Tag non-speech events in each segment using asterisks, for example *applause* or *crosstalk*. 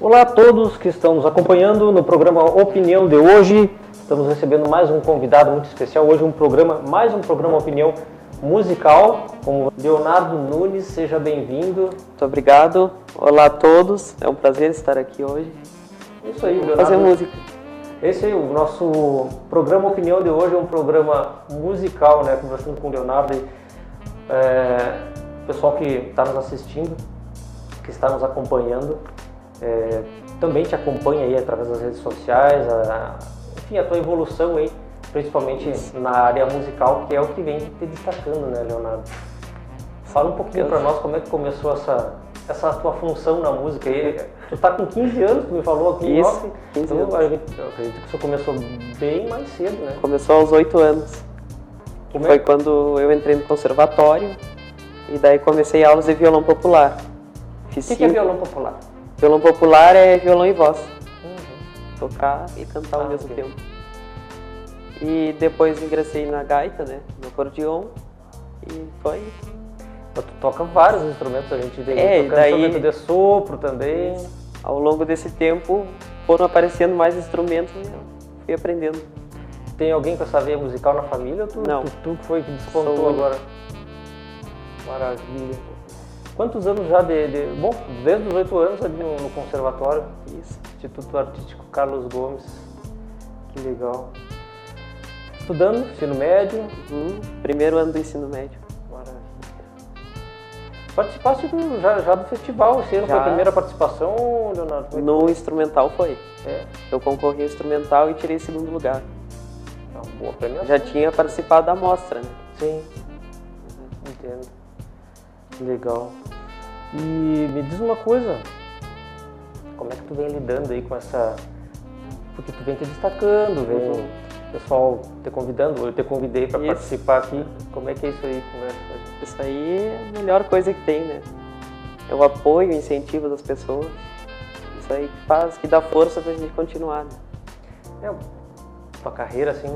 Olá a todos que estão nos acompanhando no programa Opinião de hoje. Estamos recebendo mais um convidado muito especial. Hoje um programa, mais um programa Opinião musical com Leonardo Nunes. Seja bem-vindo. Muito obrigado. Olá a todos. É um prazer estar aqui hoje. Isso aí, Leonardo. Fazer música. Esse aí, o nosso programa Opinião de hoje é um programa musical, né? Conversando com o Leonardo. E, é, o pessoal que está nos assistindo, que está nos acompanhando, é, também te acompanha aí através das redes sociais, a, enfim, a tua evolução aí, principalmente na área musical, que é o que vem te destacando, né, Leonardo? Fala um pouquinho para nós como é que começou essa, essa tua função na música. E, tu tá com 15 anos, tu me falou aqui Isso, off, 15 então anos. eu acredito que você começou bem mais cedo, né? Começou aos oito anos. Que Como é- foi quando eu entrei no conservatório e daí comecei aulas de violão popular. Fiz O que, que é violão popular? Violão popular é violão e voz. Tocar e cantar Ah, ao mesmo ok. tempo. E depois ingressei na gaita, né? No acordeon. E foi. Tu toca vários instrumentos, a gente tem É, daí- instrumento de sopro também. Ao longo desse tempo foram aparecendo mais instrumentos e fui aprendendo. Tem alguém com essa veia musical na família ou tu, Não. tu, tu que foi que despontou Sou eu. agora? Maravilha. Quantos anos já de, de- Bom, desde os oito anos ali no, no conservatório, Isso. Instituto Artístico Carlos Gomes. Que legal. Estudando, ensino médio. Uhum. Primeiro ano do ensino médio. Maravilha. Participaste do- já, já do festival, esse ano foi a primeira participação, Leonardo? Como é que No instrumental foi. foi? É, Eu concorri ao instrumental e tirei segundo lugar. é uma boa premiação. Já tinha participado da mostra, né? Sim. Entendo. Legal. E me diz uma coisa. Como é que tu vem lidando aí com essa. Porque tu vem te destacando, vem Uhum. o pessoal te convidando, eu te convidei para participar aqui. Como é que é isso aí? Conversa com a gente. Isso aí é a melhor coisa que tem, né? É o apoio, o incentivo das pessoas. Isso aí que faz, que dá força pra gente continuar, né? É, tua carreira assim,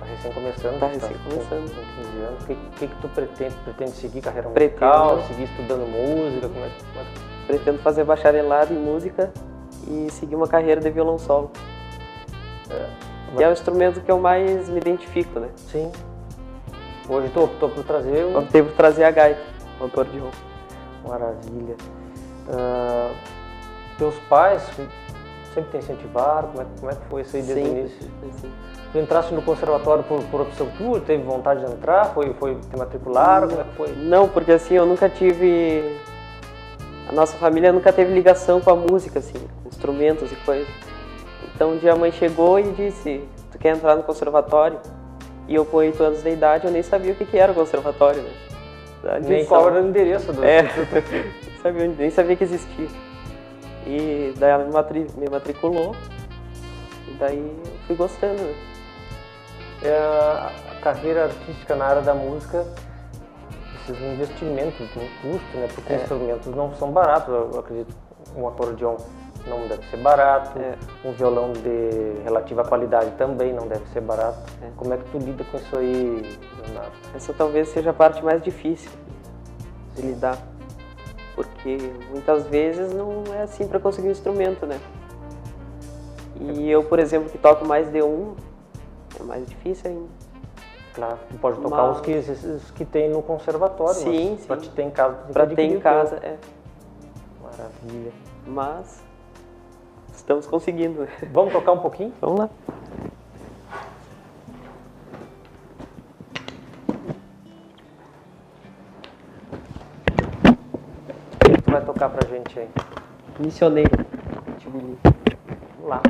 tá recém começando. Tá tu recém com- começando. Com 15 anos. O que, que, que tu pretende? Pretende seguir carreira Pretendo. musical? Seguir estudando música? Como é, como é Pretendo fazer bacharelado em música e seguir uma carreira de violão solo. Que é o instrumento que eu mais me identifico, né? Sim. Hoje tu optou por trazer o Optei por trazer a gaita, o acordeon. Maravilha. Ah, teus pais sempre te incentivaram? Como é, como é que foi isso aí desde o Sempre, início? assim. Tu entraste no conservatório por, por opção tua? Teve vontade de entrar? Foi, foi te matricularam? Como é que foi? Não, porque assim, eu nunca tive. A nossa família nunca teve ligação com a música, assim, instrumentos e coisas. Então um dia a mãe chegou e disse: Tu quer entrar no conservatório? E eu, com oito anos de idade, eu nem sabia o que, que era o conservatório, né? Nem qual era o endereço do É, *laughs* sabia, nem sabia que existia. E daí ela me, matri- me matriculou, e daí eu fui gostando, né? É, a carreira artística na área da música precisa de um um custo, né? Porque É. instrumentos não são baratos, eu eu acredito. Um acordeão não deve ser barato, É. um violão de relativa qualidade também não deve ser barato. É. Como é que tu lida com isso aí, Leonardo? Essa talvez seja a parte mais difícil de lidar. Porque muitas vezes não é assim para conseguir um instrumento, né? E eu, por exemplo, que toco mais de um, é mais difícil ainda. Claro, tu pode tocar Mas- os que, esses que tem no conservatório, Sim, mas pra sim. te ter em casa, Para ter em casa, é. Maravilha. Mas estamos conseguindo. Vamos tocar um pouquinho? Vamos lá. O que tu vai tocar pra gente aí? Missioneiro. Vamos lá.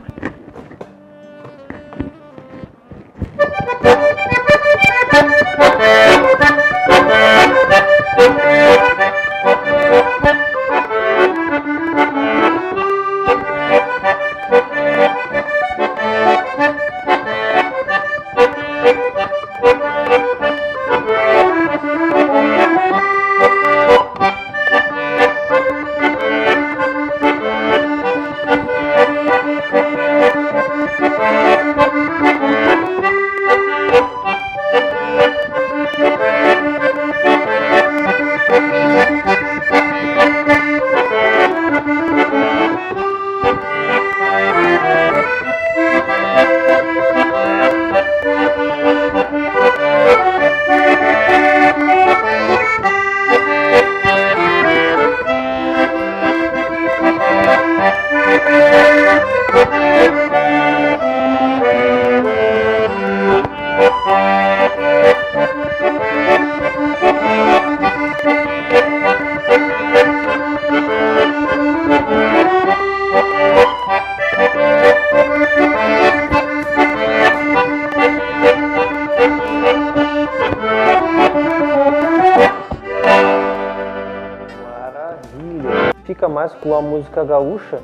Com a música gaúcha.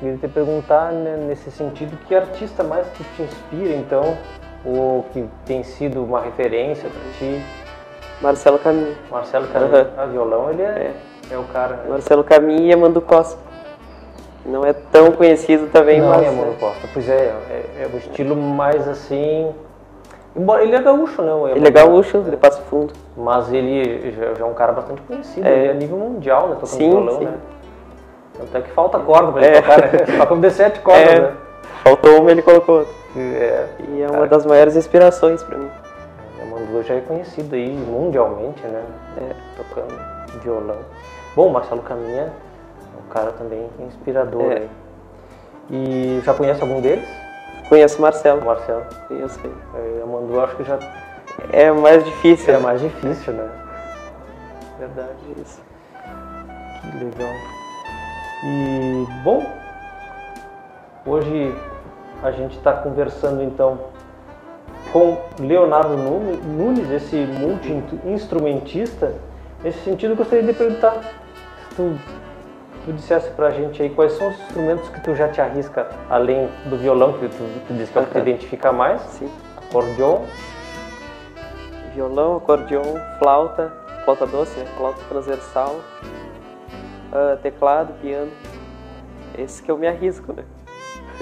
Queria te perguntar né, nesse sentido, que artista mais que te inspira, então, ou que tem sido uma referência para ti? Marcelo Caminho. Marcelo Caminho, Uhum. a violão, ele é, é. o cara. né? Marcelo Caminho e Amando Costa. Não é tão conhecido também, Não mas é Mano Costa, pois é, é, é o estilo mais assim. Embora ele é gaúcho, não? ele é gaúcho, de Passo Fundo. Mas ele já, já é um cara bastante conhecido, É. ele é a nível mundial, né? Tocando Sim, violão, sim. né? Tanto é que falta corda pra ele É. tocar, né? Um de sete cordas, É. né? Faltou uma, ele colocou outra. É, E é uma Cara. das maiores inspirações para mim. o Mandu já é conhecido aí mundialmente, né? É. Tocando violão. Bom, o Marcelo Caminha é um cara também inspirador. É. E já conhece algum deles? Conheço o O Marcelo. Marcelo. Conheço ele. É, o Mandu acho que já É mais difícil. é né? mais difícil, né? Verdade, isso. Que legal. E, bom, hoje a gente está conversando então com Leonardo Nunes, esse multi-instrumentista. Nesse sentido, eu gostaria de perguntar se tu, tu dissesse pra gente aí quais são os instrumentos que tu já te arrisca, além do violão, que tu, tu disse que é o que te identifica mais, Sim. acordeon, Violão, acordeon, flauta, flauta doce, né? Flauta transversal, ah, teclado, piano. Esse que eu me arrisco, né?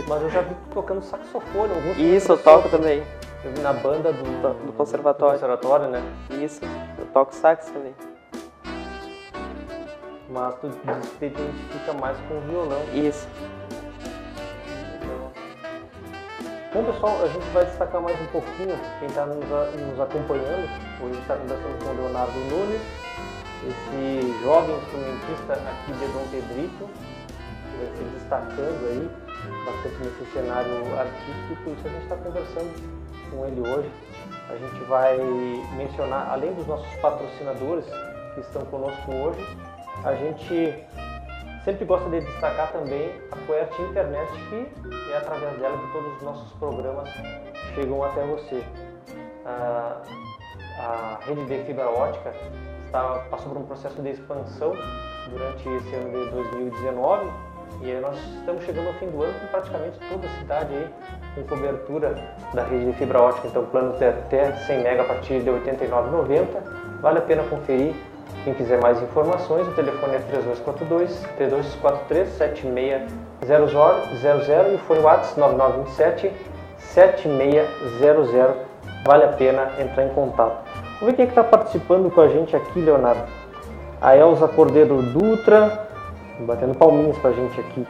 mas eu já vi tocando saxofone. Alguns isso eu toco também. Eu vi na banda do, Do conservatório. conservatório, né? Isso, eu toco sax também. Mas tu diz que te identifica mais com o violão. Isso. Bom, pessoal, a gente vai destacar mais um pouquinho quem está nos, nos acompanhando. Hoje a gente está conversando com o Leonardo Nunes, esse jovem instrumentista aqui de Dom Pedrito, que vai se destacando aí bastante nesse cenário artístico por isso a gente está conversando com ele hoje. A gente vai mencionar, além dos nossos patrocinadores que estão conosco hoje, a gente sempre gosta de destacar também a Coert Internet, que é através dela que todos os nossos programas chegam até você. A, a rede de fibra ótica está, passou por um processo de expansão durante esse ano de 2019 e aí nós estamos chegando ao fim do ano com praticamente toda a cidade aí com cobertura da rede de fibra ótica. Então, plano de até 100 MB a partir de R$ 89,90. Vale a pena conferir. Quem quiser mais informações, o telefone é 3242 3243 7600 e o fone WhatsApp 9927 7600. Vale a pena entrar em contato. Vamos ver quem é que está participando com a gente aqui, Leonardo. A Elza Cordeiro Dutra, batendo palminhas pra gente aqui.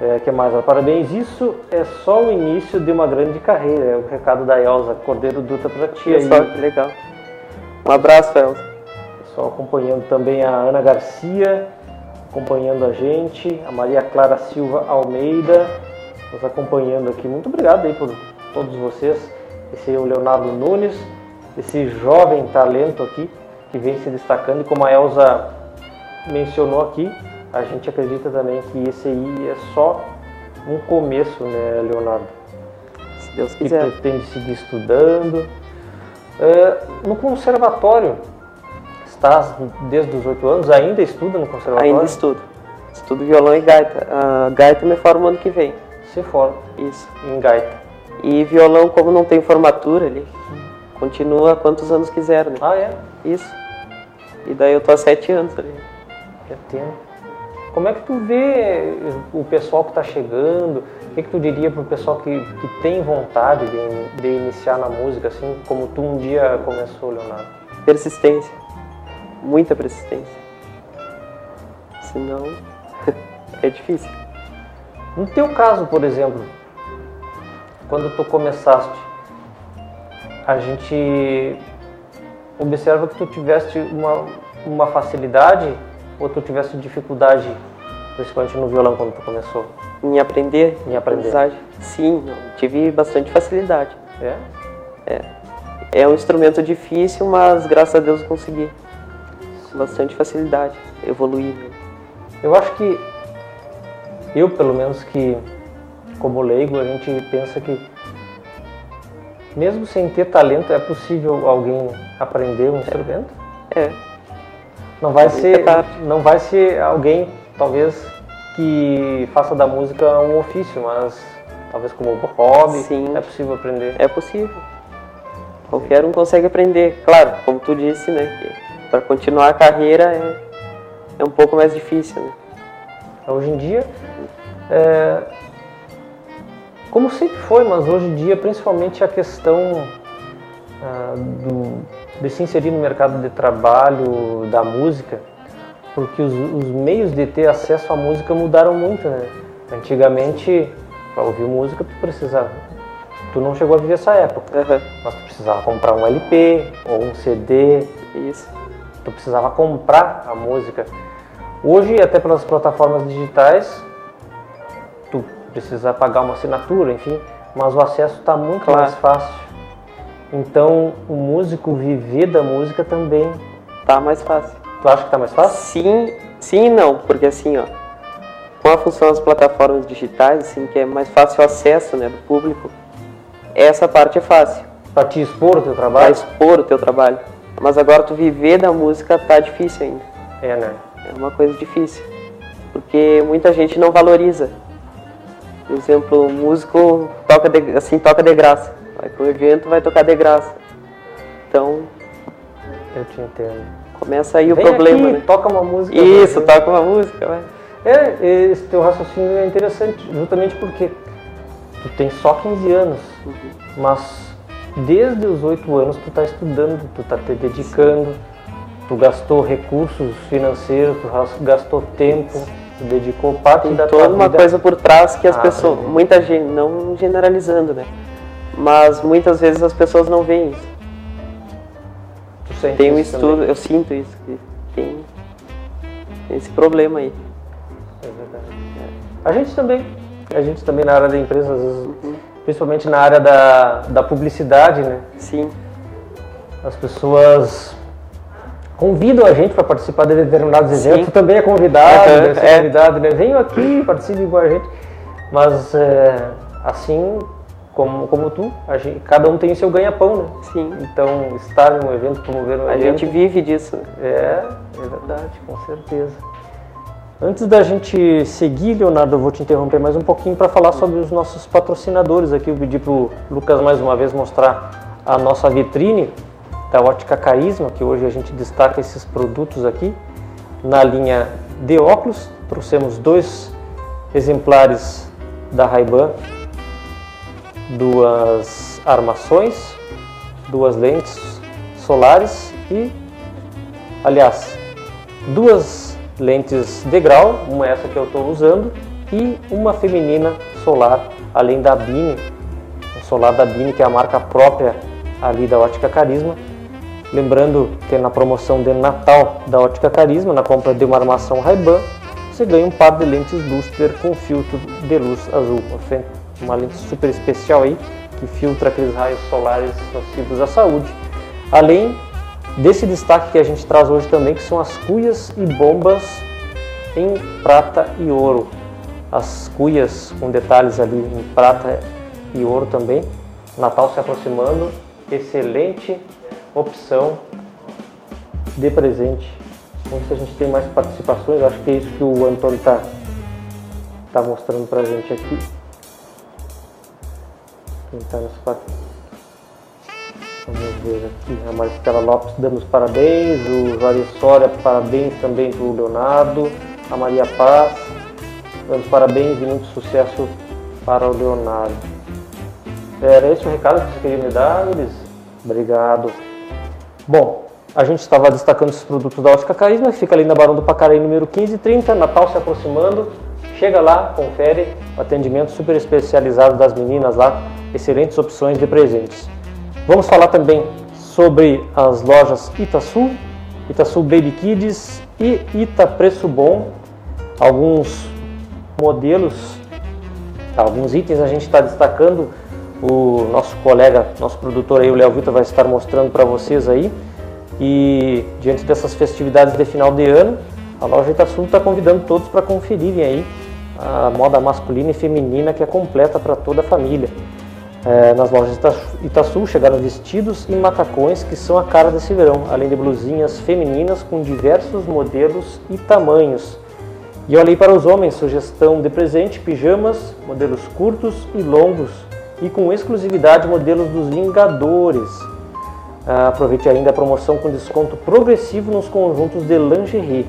É, que mais? Parabéns, isso é só o início de uma grande carreira. É o recado da Elza Cordeiro Dutra pra ti aí. Pessoal, que legal. Um abraço, Elza. Pessoal acompanhando também a Ana Garcia, acompanhando a gente, a Maria Clara Silva Almeida, nos acompanhando aqui. Muito obrigado aí por todos vocês. Esse é o Leonardo Nunes, esse jovem talento aqui que vem se destacando e como a Elza mencionou aqui, a gente acredita também que esse aí é só um começo, né, Leonardo? Se Deus que quiser. pretende seguir estudando. É, no conservatório, estás desde os oito anos, ainda estuda no conservatório? Ainda estudo. Estudo violão e gaita. A gaita me forma ano que vem. Se forma Isso. em gaita. E violão, como não tem formatura ali, continua quantos anos quiser, né? Ah, é? Isso. E daí eu tô há sete anos ali. É tempo. Como é que tu vê o pessoal que está chegando? O que, que tu diria para o pessoal que, que tem vontade de, de iniciar na música, assim como tu um dia começou, Leonardo? Persistência. Muita persistência. Senão, *laughs* é difícil. No teu caso, por exemplo, quando tu começaste, a gente observa que tu tiveste uma, uma facilidade ou tu tiveste dificuldade, principalmente no violão quando tu começou? Em aprender, Em aprender. aprendizagem, sim, tive bastante facilidade. É? É um instrumento difícil, mas graças a Deus eu consegui. Com bastante facilidade, evoluir. Eu acho que eu, pelo menos que como leigo, a gente pensa que mesmo sem ter talento é possível alguém aprender um instrumento. É, Não vai Muita ser, não vai ser alguém talvez que faça da música um ofício, mas talvez como hobby, Sim. é possível aprender. É possível. Qualquer um consegue aprender. Claro, como tu disse, né? Para continuar a carreira é, é um pouco mais difícil, né? Hoje em dia, é, como sempre foi, mas hoje em dia, principalmente a questão ah, do, de se inserir no mercado de trabalho da música, porque os, os meios de ter acesso à música mudaram muito, né? Antigamente, para ouvir música, tu precisava. Tu não chegou a viver essa época, Aham, mas tu precisava comprar um LP ou um CD, Isso. tu precisava comprar a música. Hoje, até pelas plataformas digitais, tu precisa pagar uma assinatura, enfim, mas o acesso está muito Claro. mais fácil. Então, o músico viver da música também. Tá mais fácil. Tu acha que está mais fácil? Sim, sim e não, porque assim, ó, com a função das plataformas digitais, assim, que é mais fácil o acesso, né, do público, essa parte é fácil, Para te expor o teu para trabalho? expor o teu trabalho. Mas agora tu viver da música tá difícil ainda. É, né? É uma coisa difícil, porque muita gente não valoriza. Por exemplo, o músico toca de, assim toca de graça, vai um evento vai tocar de graça. Então Eu te entendo. começa aí o Vem problema, aqui, né? toca uma música. Isso, toca uma música, vai. É, esse teu raciocínio é interessante, justamente porque tu tem só 15 anos, mas desde os 8 anos tu está estudando, tu está te dedicando, tu gastou recursos financeiros, tu gastou tempo, tu dedicou parte Tem da toda uma vida. coisa por trás que as Ah, pessoas, entendi. muita gente, não generalizando, né? Mas muitas vezes as pessoas não veem isso. Tu sente Tem um estudo, também? eu sinto isso, que tem, tem esse problema aí. É verdade. A gente também, a gente também na área da empresa, às vezes, principalmente na área da, da publicidade, né? Sim, As pessoas convidam a gente para participar de determinados Sim. eventos. Tu também é convidado, deve ser é. convidado, né? Venham aqui, participe com a gente. Mas é, assim como, como tu, a gente- cada um tem o seu ganha-pão, né? sim. Então, estar em um evento, promover um A evento. gente vive disso. né? É, é verdade, com certeza. Antes da gente seguir, Leonardo, eu vou te interromper mais um pouquinho para falar sobre os nossos patrocinadores aqui. Eu pedi para o Lucas mais uma vez mostrar a nossa vitrine da Ótica Carisma, que hoje a gente destaca esses produtos aqui. Na linha de óculos, trouxemos dois exemplares da Ray-Ban, duas armações, duas lentes solares e aliás, duas lentes de grau, uma essa que eu estou usando e uma feminina solar, além da Bini, solar da Bini, que é a marca própria ali da Ótica Carisma. Lembrando que na promoção de Natal da Ótica Carisma, na compra de uma armação Ray-Ban, você ganha um par de lentes Luster com filtro de luz azul. Uma lente super especial aí, que filtra aqueles raios solares nocivos à saúde. Além desse destaque que a gente traz hoje também, que são as cuias e bombas em prata e ouro. As cuias com detalhes ali em prata e ouro também. Natal se aproximando, excelente opção de presente. Vamos ver se a gente tem mais participações. Acho que é isso que o Antônio está tá mostrando pra gente aqui. Nos Vamos ver aqui. A Maristela Lopes dando os parabéns. O Juarez Soria, parabéns também para o Leonardo. A Maria Paz, dando parabéns e muito sucesso para o Leonardo. Era esse o recado que você queria me dar, Luiz? Obrigado. Bom, a gente estava destacando esses produtos da Ótica Carisma, que fica ali na Barão do Pacaraí, número 1530, Natal se aproximando. Chega lá, confere atendimento super especializado das meninas lá, excelentes opções de presentes. Vamos falar também sobre as lojas Itaçu, Itaçu Baby Kids e Ita Preço Bom. Alguns modelos, alguns itens a gente está destacando. O nosso colega, nosso produtor aí, o Léo Vitor, vai estar mostrando para vocês aí. E diante dessas festividades de final de ano, a loja Itaçu está convidando todos para conferirem aí a moda masculina e feminina que é completa para toda a família. É, nas lojas Ita- Itaçu chegaram vestidos e macacões que são a cara desse verão, além de blusinhas femininas com diversos modelos e tamanhos. E olha aí para os homens, sugestão de presente, pijamas, modelos curtos e longos e com exclusividade modelos dos Vingadores. Ah, aproveite ainda a promoção com desconto progressivo nos conjuntos de lingerie.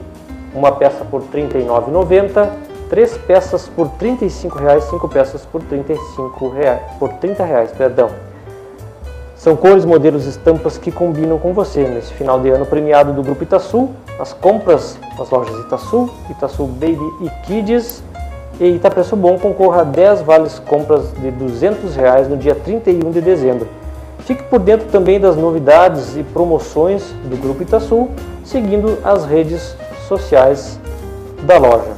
Uma peça por R$ 39,90, três peças por 35 reais, cinco peças por 35 reais, por 30 reais, perdão. São cores, modelos, estampas que combinam com você. Nesse final de ano premiado do Grupo Itaçu, as compras nas lojas Itaçu, Itaçu Baby e Kids e Itapreço Bom concorra a 10 vales compras de 200 reais no dia 31 de dezembro. Fique por dentro também das novidades e promoções do Grupo Itaçu, seguindo as redes sociais da loja.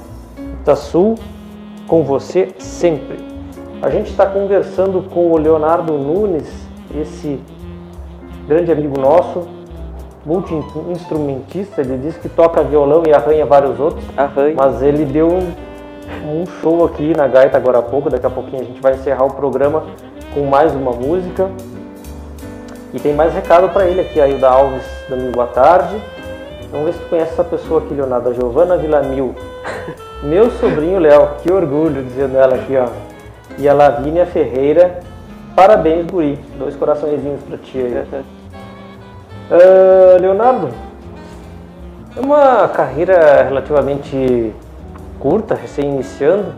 Itaçu, com você sempre. A gente está conversando com o Leonardo Nunes, esse grande amigo nosso, multi-instrumentista, ele diz que toca violão e arranha vários outros, Arranha. mas ele deu um, um show aqui na gaita agora há pouco, daqui a pouquinho a gente vai encerrar o programa com mais uma música. E tem mais recado para ele aqui, Ailda Alves, dando boa tarde. Vamos ver se tu conhece essa pessoa aqui, Leonardo, a Giovana Villamil. *laughs* Meu sobrinho Léo, que orgulho, dizendo ela aqui, ó. E a Lavínia Ferreira, parabéns, guri. Dois coraçõezinhos pra ti aí. *laughs* Ah, Leonardo, é uma carreira relativamente curta, recém-iniciando,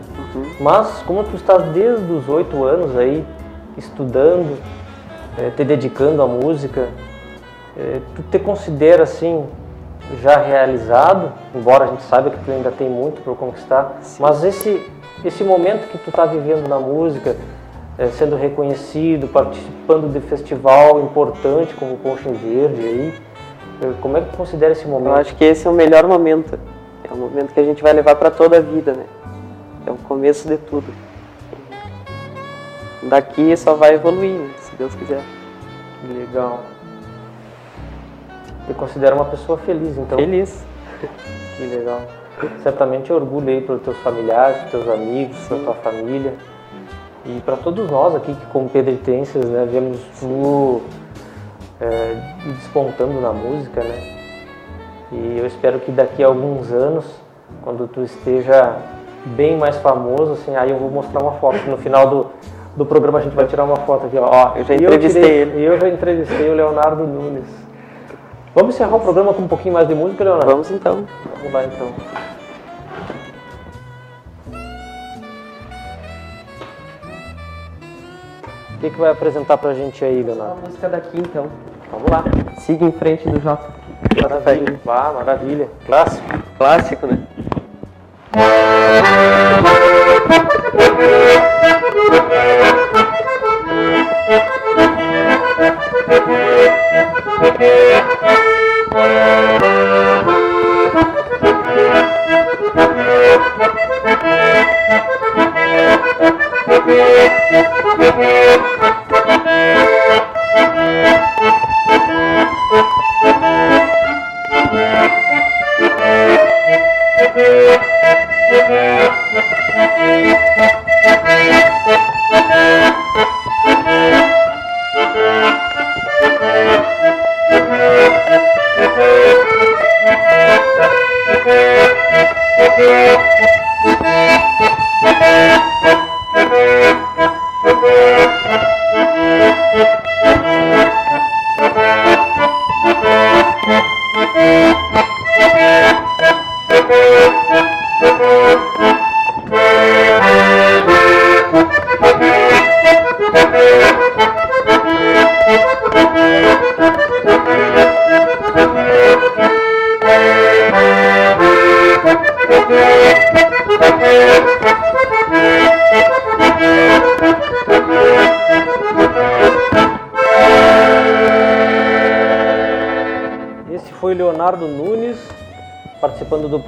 mas como tu estás desde os oito anos aí, estudando, eh, te dedicando à música, eh, tu te considera assim já realizado, embora a gente saiba que tu ainda tem muito por conquistar, mas esse esse momento que tu está vivendo na música, eh, sendo reconhecido, participando de festival importante como o Concha Verde aí, como é que tu considera esse Eu momento? acho que esse é o melhor momento. É o momento que a gente vai levar para toda a vida, né? É o começo de tudo. Daqui só vai evoluir, né? se Deus quiser. Legal. Te considera uma pessoa feliz, então. Feliz. *laughs* Que legal. Certamente orgulho aí para os teus familiares, para teus amigos, para tua família. E para todos nós aqui que como pedritenses, né, vemos tu é, despontando na música, né? E eu espero que daqui a alguns anos, quando tu esteja bem mais famoso, assim, aí eu vou mostrar uma foto. No final do, do programa a gente vai tirar uma foto aqui, ó. ó Eu já e entrevistei tirei- ele. E eu já entrevistei o Leonardo Nunes. Vamos encerrar o programa com um pouquinho mais de música, Leonardo? Vamos então. Vamos lá então. O que, que vai apresentar pra gente aí, Leonardo? A música daqui então. Vamos lá. Siga em frente do Jota. Maravilha. Vá, maravilha. Clássico. Clássico, né? Esse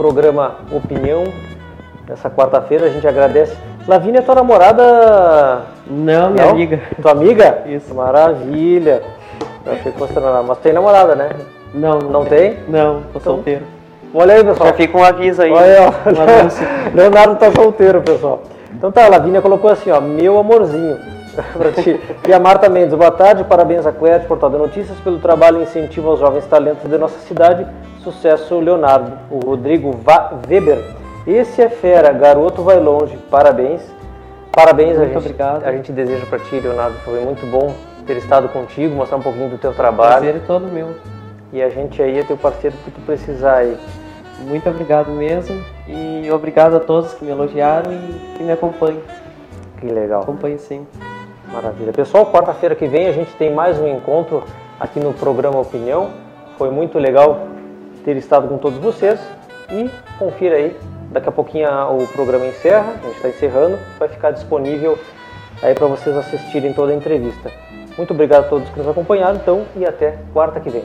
programa Opinião. Nessa quarta-feira a gente agradece. Lavínia é tua namorada. Não, minha Não? amiga. Tua amiga? Isso. Maravilha. Eu achei que fosse tua namorada. Mas tem namorada, né? Não, Não tem? Não, tô Então- solteiro. Olha aí, pessoal. Já fica um aviso aí. Olha aí, ó. *laughs* Leonardo tá solteiro, pessoal. Então tá, a Lavínia colocou assim, ó, meu amorzinho. *laughs* pra ti. E a Marta Mendes, boa tarde, parabéns a Quet, Portal de Notícias, pelo trabalho e incentivo aos jovens talentos de nossa cidade. Sucesso, Leonardo. O Rodrigo Va- Weber, Esse é fera, garoto vai longe, parabéns. Parabéns, Muito a gente, obrigado. a gente deseja para ti, Leonardo, foi muito bom ter estado contigo, mostrar um pouquinho do teu trabalho. Prazer é todo meu. E a gente aí é teu parceiro que tu precisar aí. Muito obrigado mesmo e obrigado a todos que me elogiaram e que me acompanham. Que legal. Acompanhem sempre. Maravilha. Pessoal, quarta-feira que vem a gente tem mais um encontro aqui no programa Opinião. Foi muito legal ter estado com todos vocês e confira aí. Daqui a pouquinho o programa encerra, a gente está encerrando, vai ficar disponível aí para vocês assistirem toda a entrevista. Muito obrigado a todos que nos acompanharam, então, e até quarta que vem.